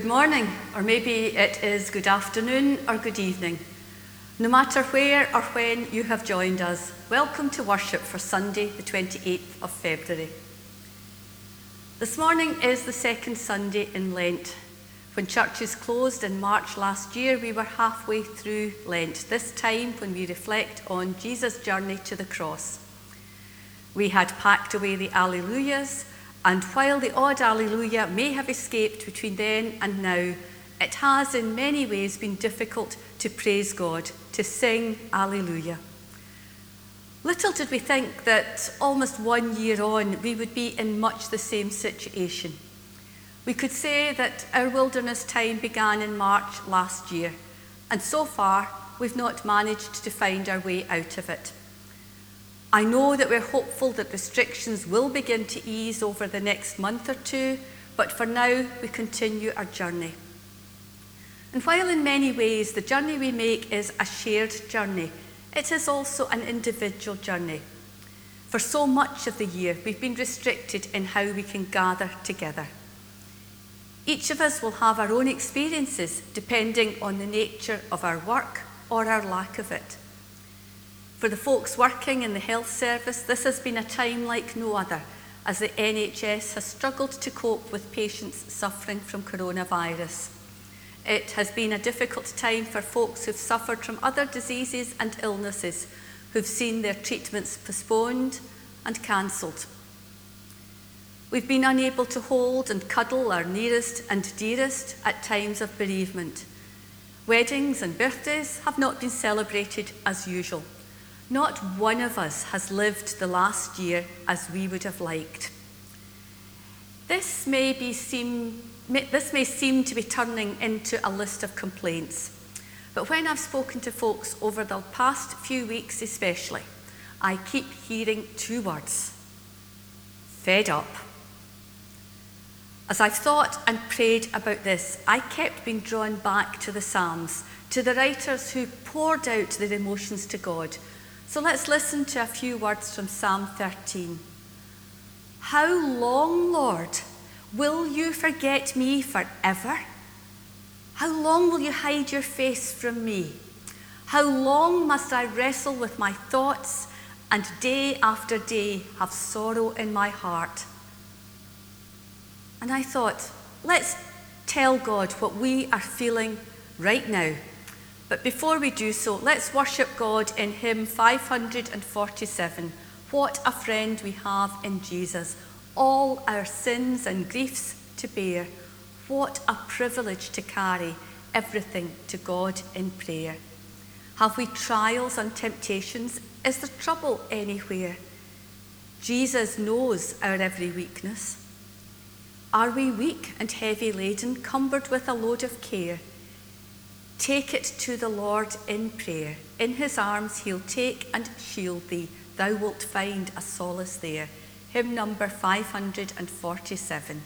Good morning, or maybe it is good afternoon or good evening. No matter where or when you have joined us, welcome to worship for Sunday, the 28th of February. This morning is the second Sunday in Lent. When churches closed in March last year, we were halfway through Lent, this time when we reflect on Jesus' journey to the cross. We had packed away the Alleluias And while the odd alleluia may have escaped between then and now, it has in many ways been difficult to praise God, to sing alleluia. Little did we think that almost one year on, we would be in much the same situation. We could say that our wilderness time began in March last year, and so far we've not managed to find our way out of it. I know that we're hopeful that restrictions will begin to ease over the next month or two, but for now we continue our journey. And while in many ways the journey we make is a shared journey, it is also an individual journey. For so much of the year, we've been restricted in how we can gather together. Each of us will have our own experiences depending on the nature of our work or our lack of it. For the folks working in the health service, this has been a time like no other, as the NHS has struggled to cope with patients suffering from coronavirus. It has been a difficult time for folks who've suffered from other diseases and illnesses, who've seen their treatments postponed and cancelled. We've been unable to hold and cuddle our nearest and dearest at times of bereavement. Weddings and birthdays have not been celebrated as usual. Not one of us has lived the last year as we would have liked. This may, be seem, this may seem to be turning into a list of complaints, but when I've spoken to folks over the past few weeks especially, I keep hearing two words fed up. As I've thought and prayed about this, I kept being drawn back to the Psalms, to the writers who poured out their emotions to God so let's listen to a few words from Psalm 13. How long, Lord, will you forget me forever? How long will you hide your face from me? How long must I wrestle with my thoughts and day after day have sorrow in my heart? And I thought, let's tell God what we are feeling right now but before we do so, let's worship God in hymn 547. What a friend we have in Jesus, all our sins and griefs to bear. What a privilege to carry everything to God in prayer. Have we trials and temptations? Is there trouble anywhere? Jesus knows our every weakness. Are we weak and heavy laden, cumbered with a load of care? Take it to the Lord in prayer. In his arms he'll take and shield thee. Thou wilt find a solace there. Hymn number 547.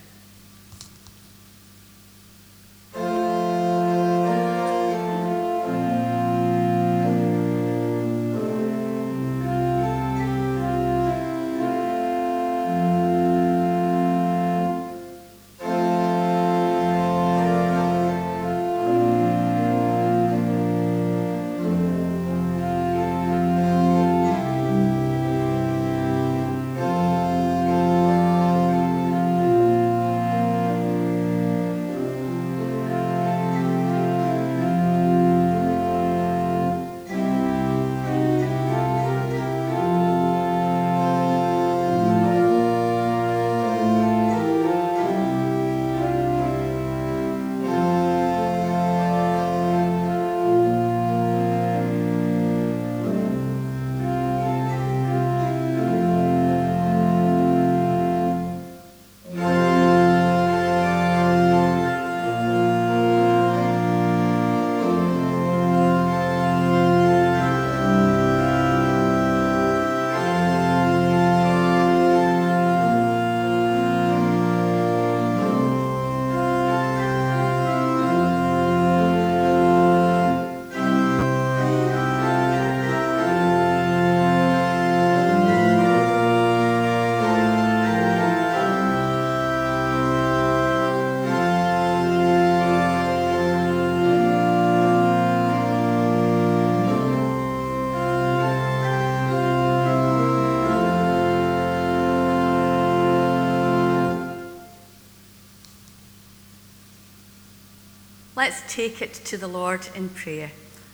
Let's take it to the Lord in prayer.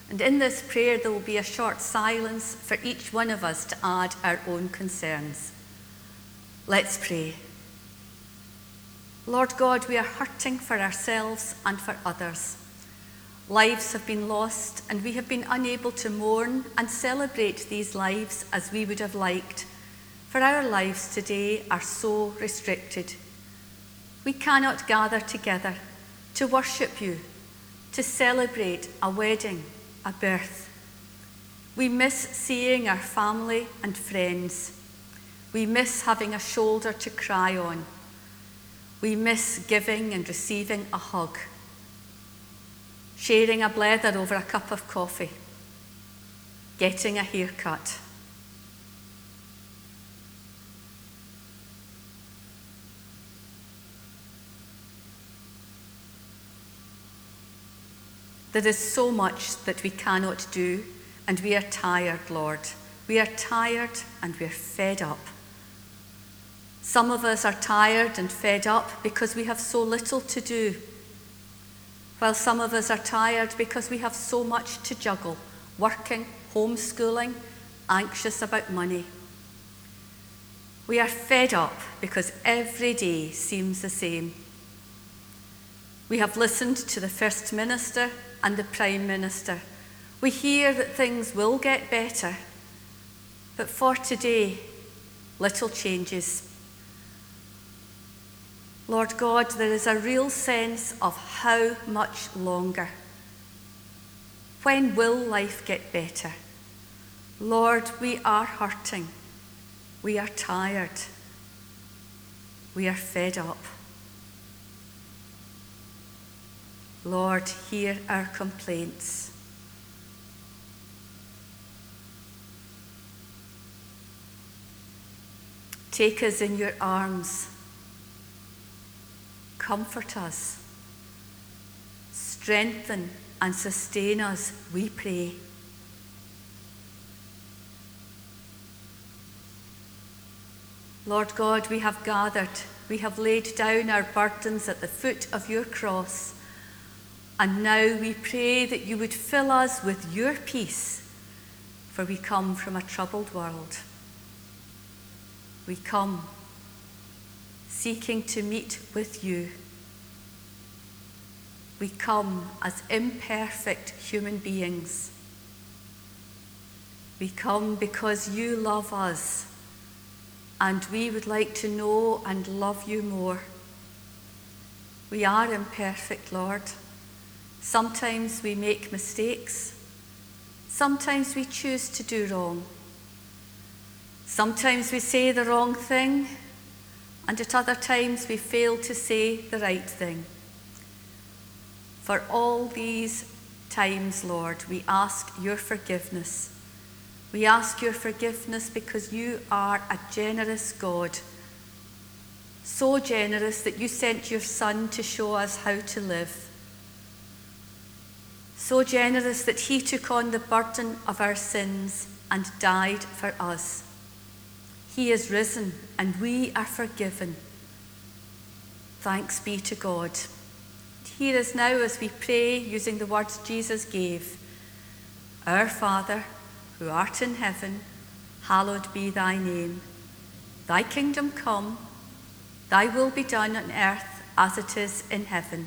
And in this prayer, there will be a short silence for each one of us to add our own concerns. Let's pray. Lord God, we are hurting for ourselves and for others. Lives have been lost, and we have been unable to mourn and celebrate these lives as we would have liked, for our lives today are so restricted. We cannot gather together to worship you, to celebrate a wedding, a birth. We miss seeing our family and friends. We miss having a shoulder to cry on. We miss giving and receiving a hug, sharing a blether over a cup of coffee, getting a haircut. There is so much that we cannot do, and we are tired, Lord. We are tired and we're fed up. Some of us are tired and fed up because we have so little to do, while some of us are tired because we have so much to juggle working, homeschooling, anxious about money. We are fed up because every day seems the same. We have listened to the First Minister and the Prime Minister. We hear that things will get better, but for today, little changes. Lord God, there is a real sense of how much longer. When will life get better? Lord, we are hurting. We are tired. We are fed up. Lord, hear our complaints. Take us in your arms. Comfort us. Strengthen and sustain us, we pray. Lord God, we have gathered, we have laid down our burdens at the foot of your cross. And now we pray that you would fill us with your peace, for we come from a troubled world. We come seeking to meet with you. We come as imperfect human beings. We come because you love us, and we would like to know and love you more. We are imperfect, Lord. Sometimes we make mistakes. Sometimes we choose to do wrong. Sometimes we say the wrong thing, and at other times we fail to say the right thing. For all these times, Lord, we ask your forgiveness. We ask your forgiveness because you are a generous God. So generous that you sent your Son to show us how to live so generous that he took on the burden of our sins and died for us. He is risen and we are forgiven. Thanks be to God. Hear us now as we pray using the words Jesus gave Our Father, who art in heaven, hallowed be thy name. Thy kingdom come, thy will be done on earth as it is in heaven.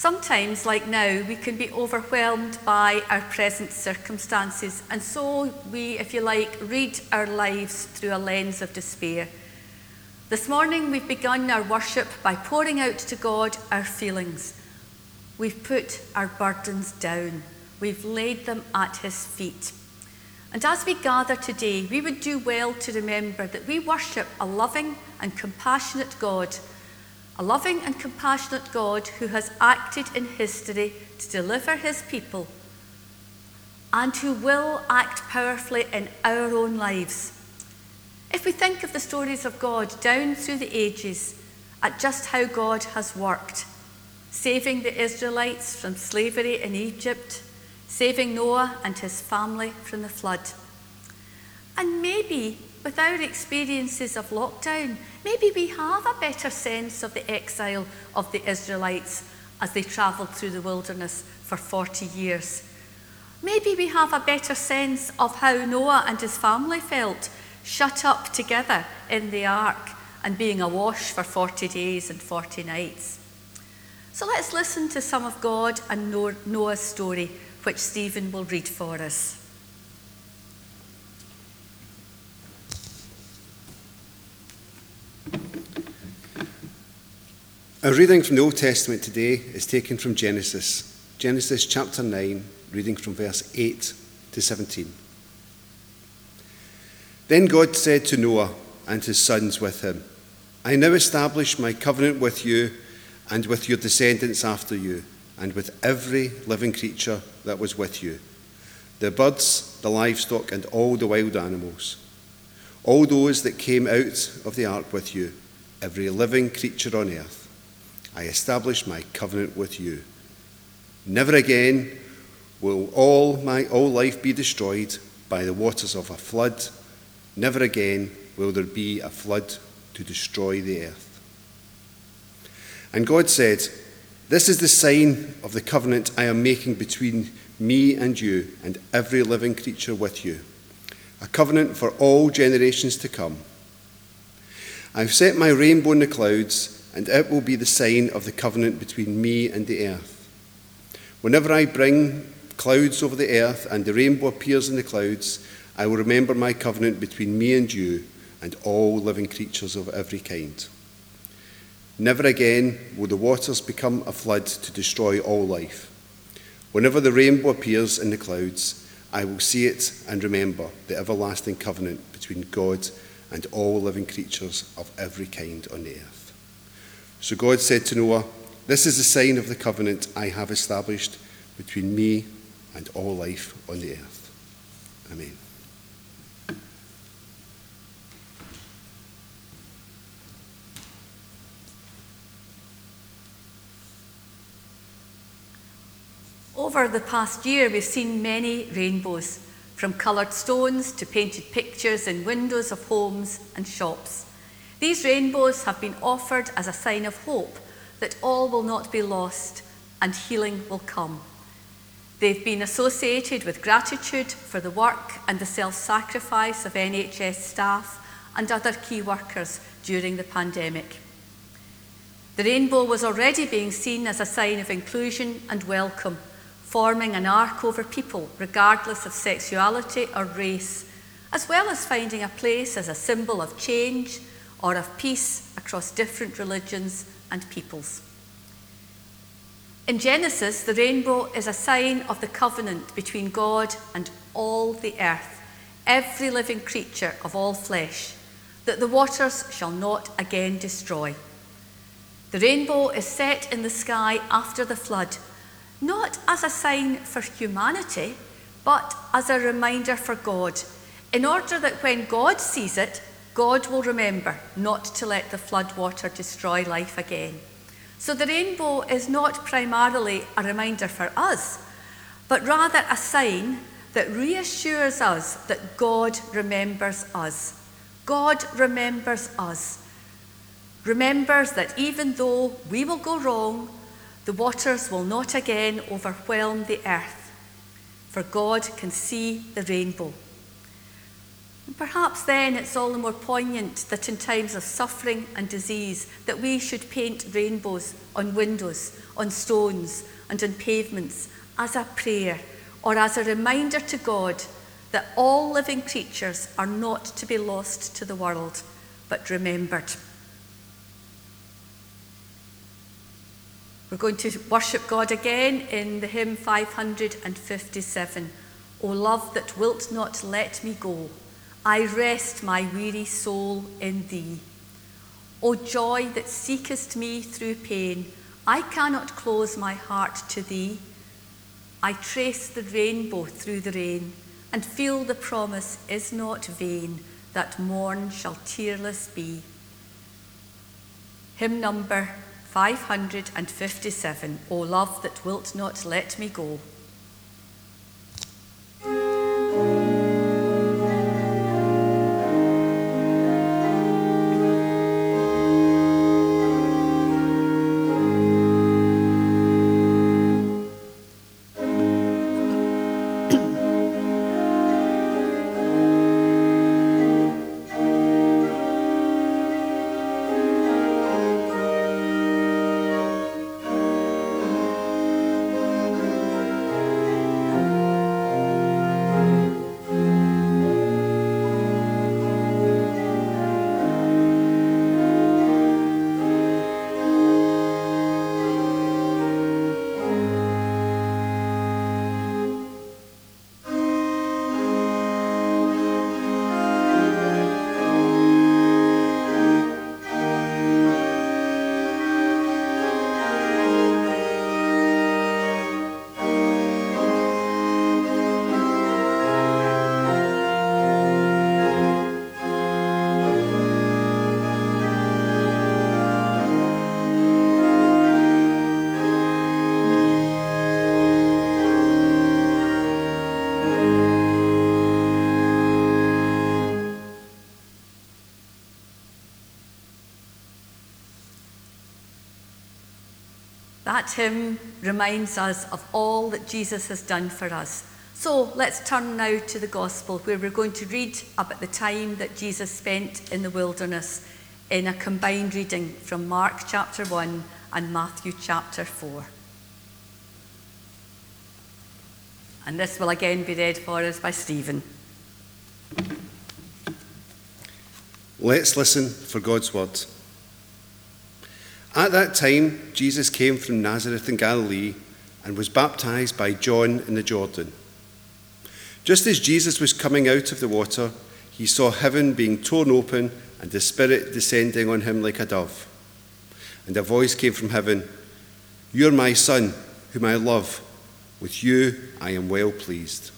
Sometimes, like now, we can be overwhelmed by our present circumstances, and so we, if you like, read our lives through a lens of despair. This morning, we've begun our worship by pouring out to God our feelings. We've put our burdens down, we've laid them at His feet. And as we gather today, we would do well to remember that we worship a loving and compassionate God a loving and compassionate God who has acted in history to deliver his people and who will act powerfully in our own lives. If we think of the stories of God down through the ages, at just how God has worked, saving the Israelites from slavery in Egypt, saving Noah and his family from the flood. And maybe with our experiences of lockdown, maybe we have a better sense of the exile of the Israelites as they travelled through the wilderness for 40 years. Maybe we have a better sense of how Noah and his family felt, shut up together in the ark and being awash for 40 days and 40 nights. So let's listen to some of God and Noah's story, which Stephen will read for us. Our reading from the Old Testament today is taken from Genesis, Genesis chapter 9, reading from verse 8 to 17. Then God said to Noah and his sons with him, I now establish my covenant with you and with your descendants after you, and with every living creature that was with you the birds, the livestock, and all the wild animals, all those that came out of the ark with you, every living creature on earth. I establish my covenant with you. Never again will all my all life be destroyed by the waters of a flood. Never again will there be a flood to destroy the earth. And God said, This is the sign of the covenant I am making between me and you and every living creature with you, a covenant for all generations to come. I've set my rainbow in the clouds, and it will be the sign of the covenant between me and the earth. Whenever I bring clouds over the earth and the rainbow appears in the clouds, I will remember my covenant between me and you and all living creatures of every kind. Never again will the waters become a flood to destroy all life. Whenever the rainbow appears in the clouds, I will see it and remember the everlasting covenant between God and all living creatures of every kind on the earth. So God said to Noah, This is the sign of the covenant I have established between me and all life on the earth. Amen. Over the past year, we've seen many rainbows, from coloured stones to painted pictures in windows of homes and shops. These rainbows have been offered as a sign of hope that all will not be lost and healing will come. They've been associated with gratitude for the work and the self sacrifice of NHS staff and other key workers during the pandemic. The rainbow was already being seen as a sign of inclusion and welcome forming an arc over people, regardless of sexuality or race, as well as finding a place as a symbol of change or of peace across different religions and peoples. In Genesis, the rainbow is a sign of the covenant between God and all the earth, every living creature of all flesh, that the waters shall not again destroy. The rainbow is set in the sky after the flood not as a sign for humanity, but as a reminder for God, in order that when God sees it, God will remember not to let the floodwater destroy life again. So the rainbow is not primarily a reminder for us, but rather a sign that reassures us that God remembers us. God remembers us. Remembers that even though we will go wrong, the waters will not again overwhelm the earth, for God can see the rainbow. And perhaps then it's all the more poignant that in times of suffering and disease that we should paint rainbows on windows, on stones, and on pavements as a prayer or as a reminder to God that all living creatures are not to be lost to the world, but remembered. We're going to worship God again in the hymn 557. O love that wilt not let me go, I rest my weary soul in thee. O joy that seekest me through pain, I cannot close my heart to thee. I trace the rainbow through the rain and feel the promise is not vain that morn shall tearless be. Hymn number 557 O love that wilt not let me go. That hymn reminds us of all that Jesus has done for us. So let's turn now to the Gospel, where we're going to read about the time that Jesus spent in the wilderness in a combined reading from Mark chapter 1 and Matthew chapter 4. And this will again be read for us by Stephen. Let's listen for God's word. At that time, Jesus came from Nazareth in Galilee and was baptized by John in the Jordan. Just as Jesus was coming out of the water, he saw heaven being torn open and the Spirit descending on him like a dove. And a voice came from heaven You're my Son, whom I love. With you I am well pleased.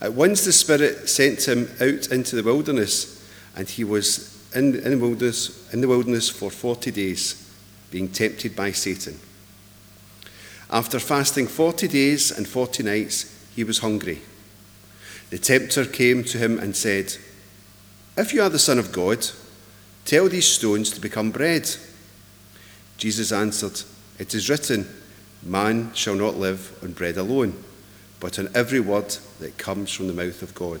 At once the Spirit sent him out into the wilderness, and he was in, in, the wilderness, in the wilderness for 40 days, being tempted by Satan. After fasting 40 days and 40 nights, he was hungry. The tempter came to him and said, If you are the Son of God, tell these stones to become bread. Jesus answered, It is written, Man shall not live on bread alone, but on every word that comes from the mouth of God.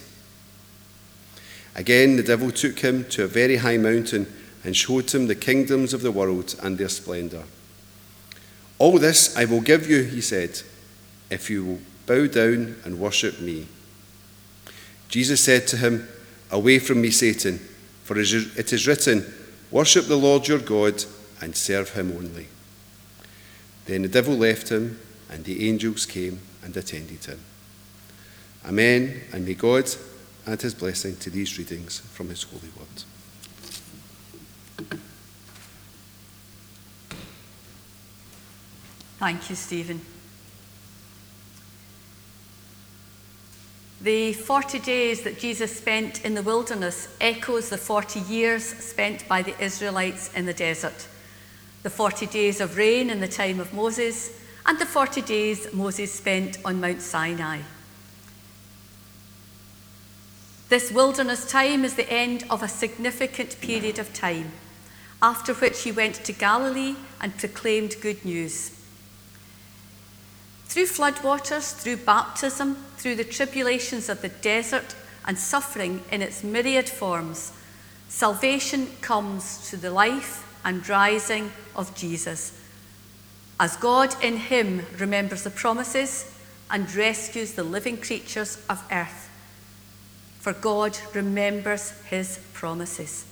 Again, the devil took him to a very high mountain and showed him the kingdoms of the world and their splendor. All this I will give you, he said, if you will bow down and worship me. Jesus said to him, Away from me, Satan, for it is written, Worship the Lord your God and serve him only. Then the devil left him, and the angels came and attended him. Amen, and may God add his blessing to these readings from his holy word. Thank you, Stephen. The 40 days that Jesus spent in the wilderness echoes the 40 years spent by the Israelites in the desert. The 40 days of rain in the time of Moses, and the 40 days Moses spent on Mount Sinai. This wilderness time is the end of a significant period of time, after which he went to Galilee and proclaimed good news. Through floodwaters, through baptism, through the tribulations of the desert and suffering in its myriad forms, salvation comes to the life and rising of Jesus. As God in him remembers the promises and rescues the living creatures of earth for God remembers his promises.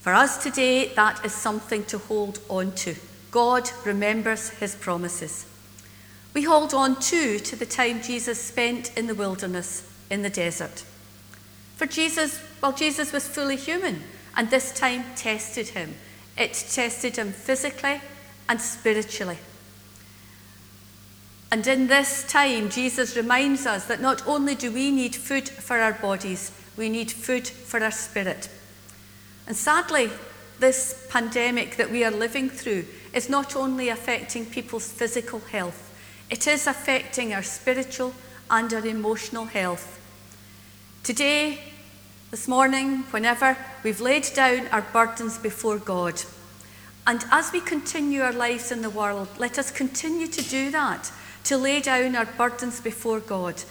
For us today, that is something to hold on to. God remembers his promises. We hold on too to the time Jesus spent in the wilderness, in the desert. For Jesus, well, Jesus was fully human, and this time tested him. It tested him physically and spiritually. And in this time, Jesus reminds us that not only do we need food for our bodies, we need food for our spirit. And sadly, this pandemic that we are living through is not only affecting people's physical health, it is affecting our spiritual and our emotional health. Today, this morning, whenever we've laid down our burdens before God, and as we continue our lives in the world, let us continue to do that to lay down our burdens before God.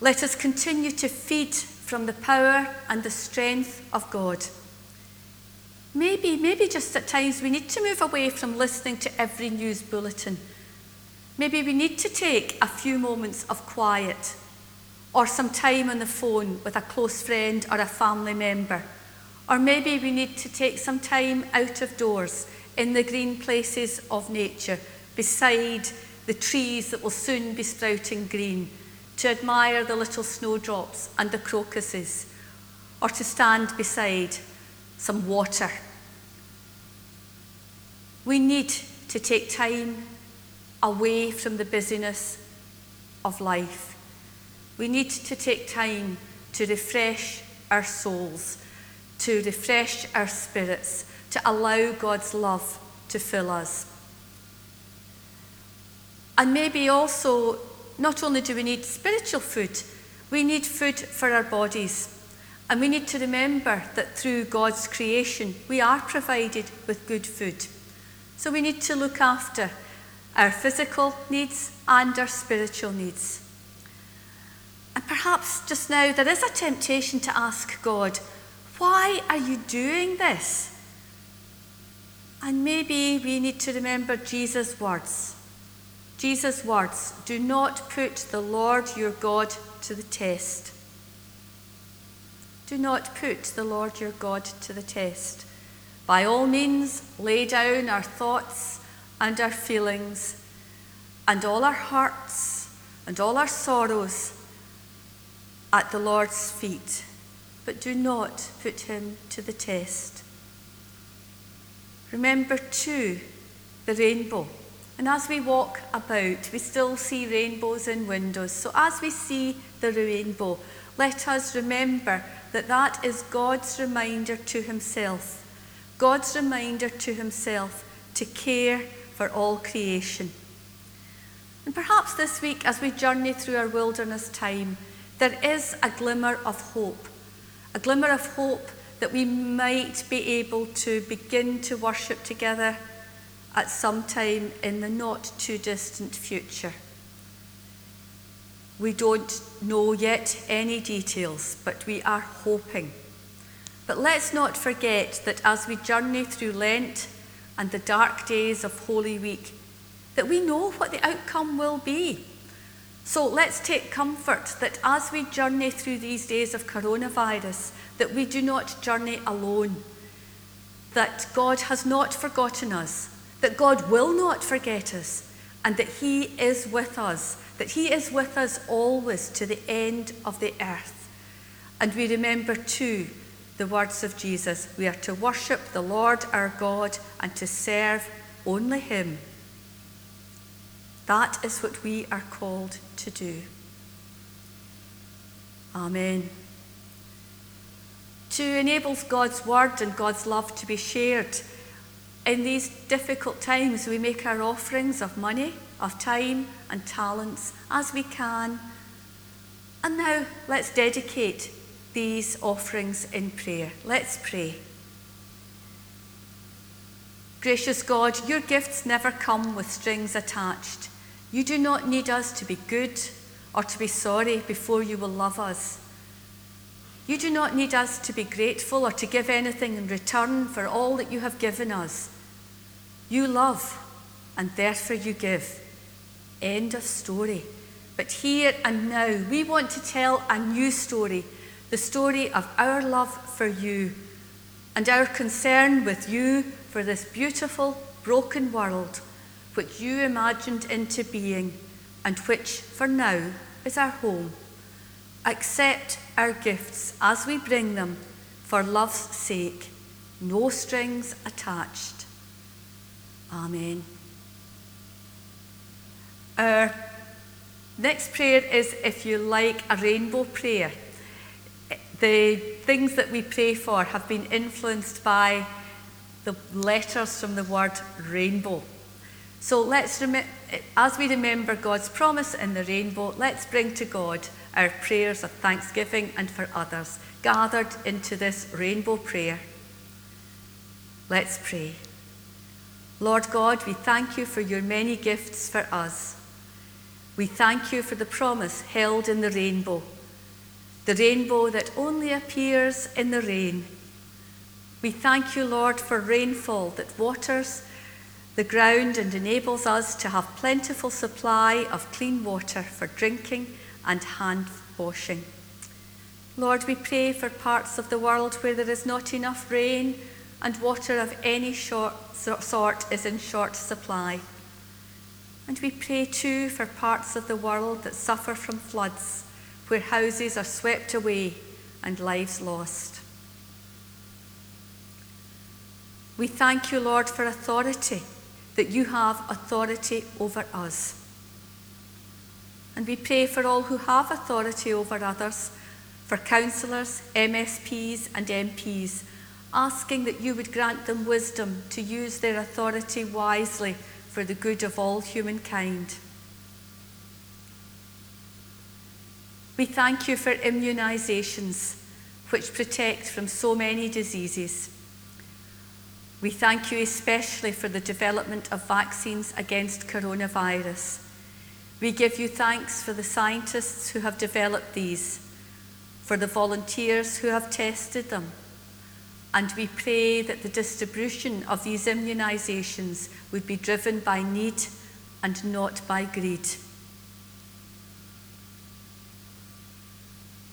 Let us continue to feed from the power and the strength of God. Maybe, maybe just at times we need to move away from listening to every news bulletin. Maybe we need to take a few moments of quiet or some time on the phone with a close friend or a family member. Or maybe we need to take some time out of doors in the green places of nature beside the trees that will soon be sprouting green, to admire the little snowdrops and the crocuses, or to stand beside some water. We need to take time away from the busyness of life. We need to take time to refresh our souls, to refresh our spirits, to allow God's love to fill us. And maybe also, not only do we need spiritual food, we need food for our bodies. And we need to remember that through God's creation, we are provided with good food. So we need to look after our physical needs and our spiritual needs. And perhaps just now there is a temptation to ask God, why are you doing this? And maybe we need to remember Jesus' words Jesus' words do not put the Lord your God to the test. Do not put the Lord your God to the test. By all means, lay down our thoughts and our feelings and all our hearts and all our sorrows at the Lord's feet, but do not put him to the test. Remember, too, the rainbow. And as we walk about, we still see rainbows in windows. So as we see the rainbow, let us remember that that is God's reminder to Himself. God's reminder to Himself to care for all creation. And perhaps this week, as we journey through our wilderness time, there is a glimmer of hope. A glimmer of hope that we might be able to begin to worship together at some time in the not too distant future. We don't know yet any details, but we are hoping. But let's not forget that as we journey through Lent and the dark days of Holy Week, that we know what the outcome will be. So let's take comfort that as we journey through these days of coronavirus, that we do not journey alone, that God has not forgotten us, that God will not forget us and that He is with us, that He is with us always to the end of the earth. And we remember too the words of Jesus we are to worship the Lord our God and to serve only Him. That is what we are called to do. Amen. To enable God's word and God's love to be shared, in these difficult times, we make our offerings of money, of time, and talents as we can. And now let's dedicate these offerings in prayer. Let's pray. Gracious God, your gifts never come with strings attached. You do not need us to be good or to be sorry before you will love us. You do not need us to be grateful or to give anything in return for all that you have given us. You love, and therefore you give. End of story. But here and now, we want to tell a new story the story of our love for you and our concern with you for this beautiful, broken world which you imagined into being and which, for now, is our home. Accept our gifts as we bring them for love's sake, no strings attached. Amen. Our next prayer is, if you like, a rainbow prayer. The things that we pray for have been influenced by the letters from the word rainbow. So let's as we remember God's promise in the rainbow, let's bring to God our prayers of thanksgiving and for others, gathered into this rainbow prayer. Let's pray. Lord God, we thank you for your many gifts for us. We thank you for the promise held in the rainbow, the rainbow that only appears in the rain. We thank you, Lord, for rainfall that waters the ground and enables us to have plentiful supply of clean water for drinking and hand washing. Lord, we pray for parts of the world where there is not enough rain and water of any short, sort is in short supply. And we pray too for parts of the world that suffer from floods, where houses are swept away and lives lost. We thank you, Lord, for authority that you have authority over us. And we pray for all who have authority over others, for councillors, MSPs, and MPs, asking that you would grant them wisdom to use their authority wisely for the good of all humankind. We thank you for immunisations, which protect from so many diseases. We thank you especially for the development of vaccines against coronavirus. We give you thanks for the scientists who have developed these, for the volunteers who have tested them, and we pray that the distribution of these immunisations would be driven by need and not by greed.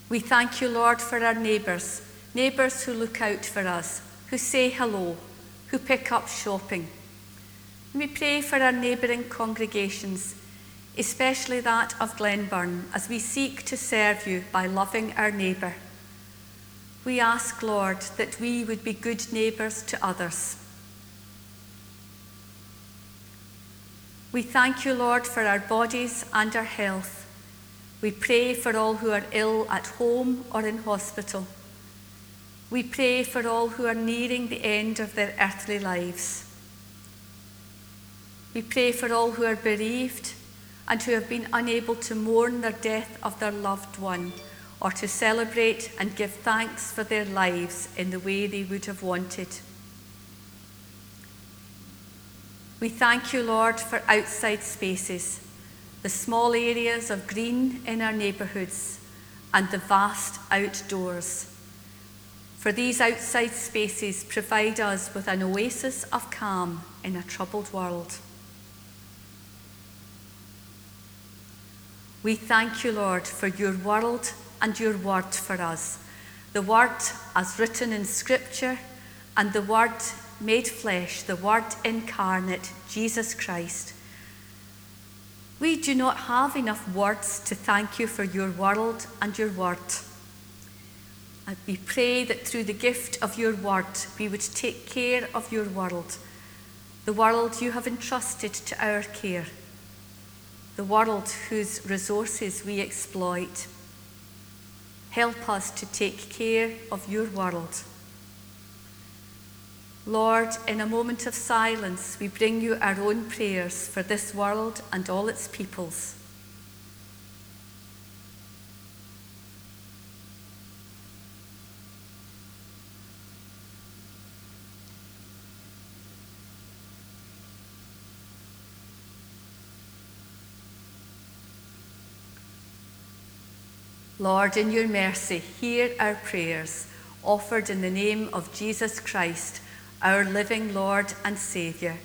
We thank you, Lord, for our neighbours, neighbours who look out for us, who say hello, who pick up shopping. We pray for our neighbouring congregations, especially that of Glenburn, as we seek to serve you by loving our neighbour. We ask, Lord, that we would be good neighbours to others. We thank you, Lord, for our bodies and our health. We pray for all who are ill at home or in hospital. We pray for all who are nearing the end of their earthly lives. We pray for all who are bereaved and who have been unable to mourn the death of their loved one or to celebrate and give thanks for their lives in the way they would have wanted. We thank you, Lord, for outside spaces, the small areas of green in our neighbourhoods, and the vast outdoors for these outside spaces provide us with an oasis of calm in a troubled world. We thank you, Lord, for your world and your word for us, the word as written in Scripture, and the word made flesh, the word incarnate, Jesus Christ. We do not have enough words to thank you for your world and your word. And we pray that through the gift of your word, we would take care of your world, the world you have entrusted to our care, the world whose resources we exploit. Help us to take care of your world. Lord, in a moment of silence, we bring you our own prayers for this world and all its peoples. Lord, in your mercy, hear our prayers offered in the name of Jesus Christ, our living Lord and Saviour.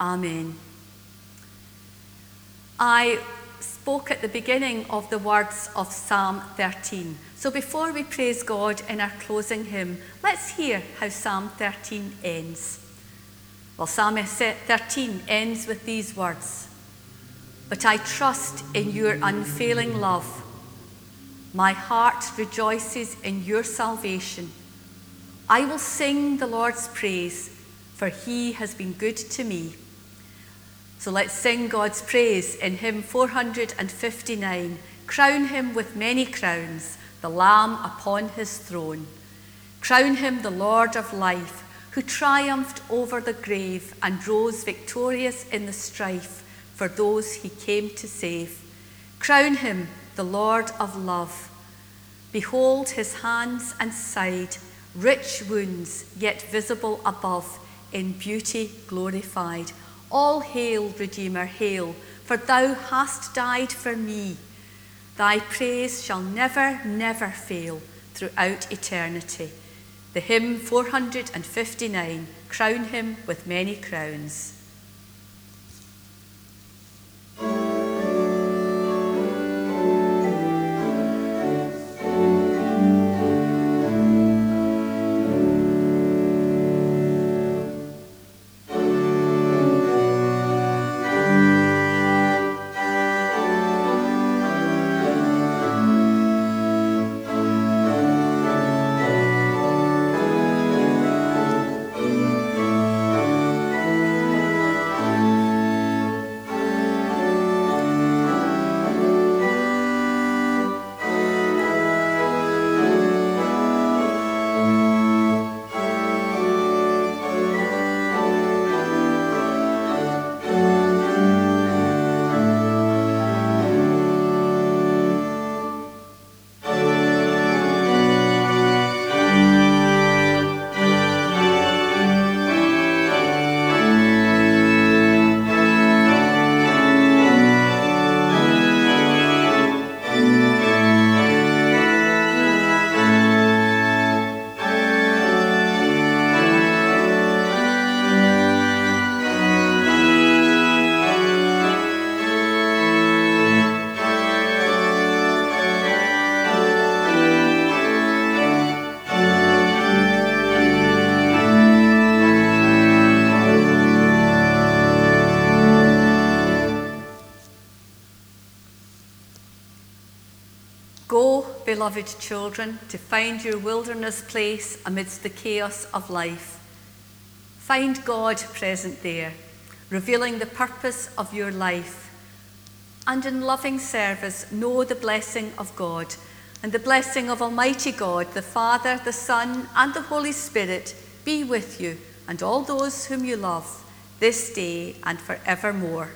Amen. I spoke at the beginning of the words of Psalm 13. So before we praise God in our closing hymn, let's hear how Psalm 13 ends. Well, Psalm 13 ends with these words But I trust in your unfailing love. My heart rejoices in your salvation. I will sing the Lord's praise, for he has been good to me. So let's sing God's praise in hymn 459. Crown him with many crowns, the Lamb upon his throne. Crown him the Lord of life, who triumphed over the grave and rose victorious in the strife for those he came to save. Crown him the Lord of love. Behold his hands and side, rich wounds, yet visible above, in beauty glorified. All hail, Redeemer, hail, for thou hast died for me. Thy praise shall never, never fail throughout eternity. The hymn 459 Crown him with many crowns. Beloved children, to find your wilderness place amidst the chaos of life. Find God present there, revealing the purpose of your life. And in loving service, know the blessing of God and the blessing of Almighty God, the Father, the Son, and the Holy Spirit be with you and all those whom you love this day and forevermore.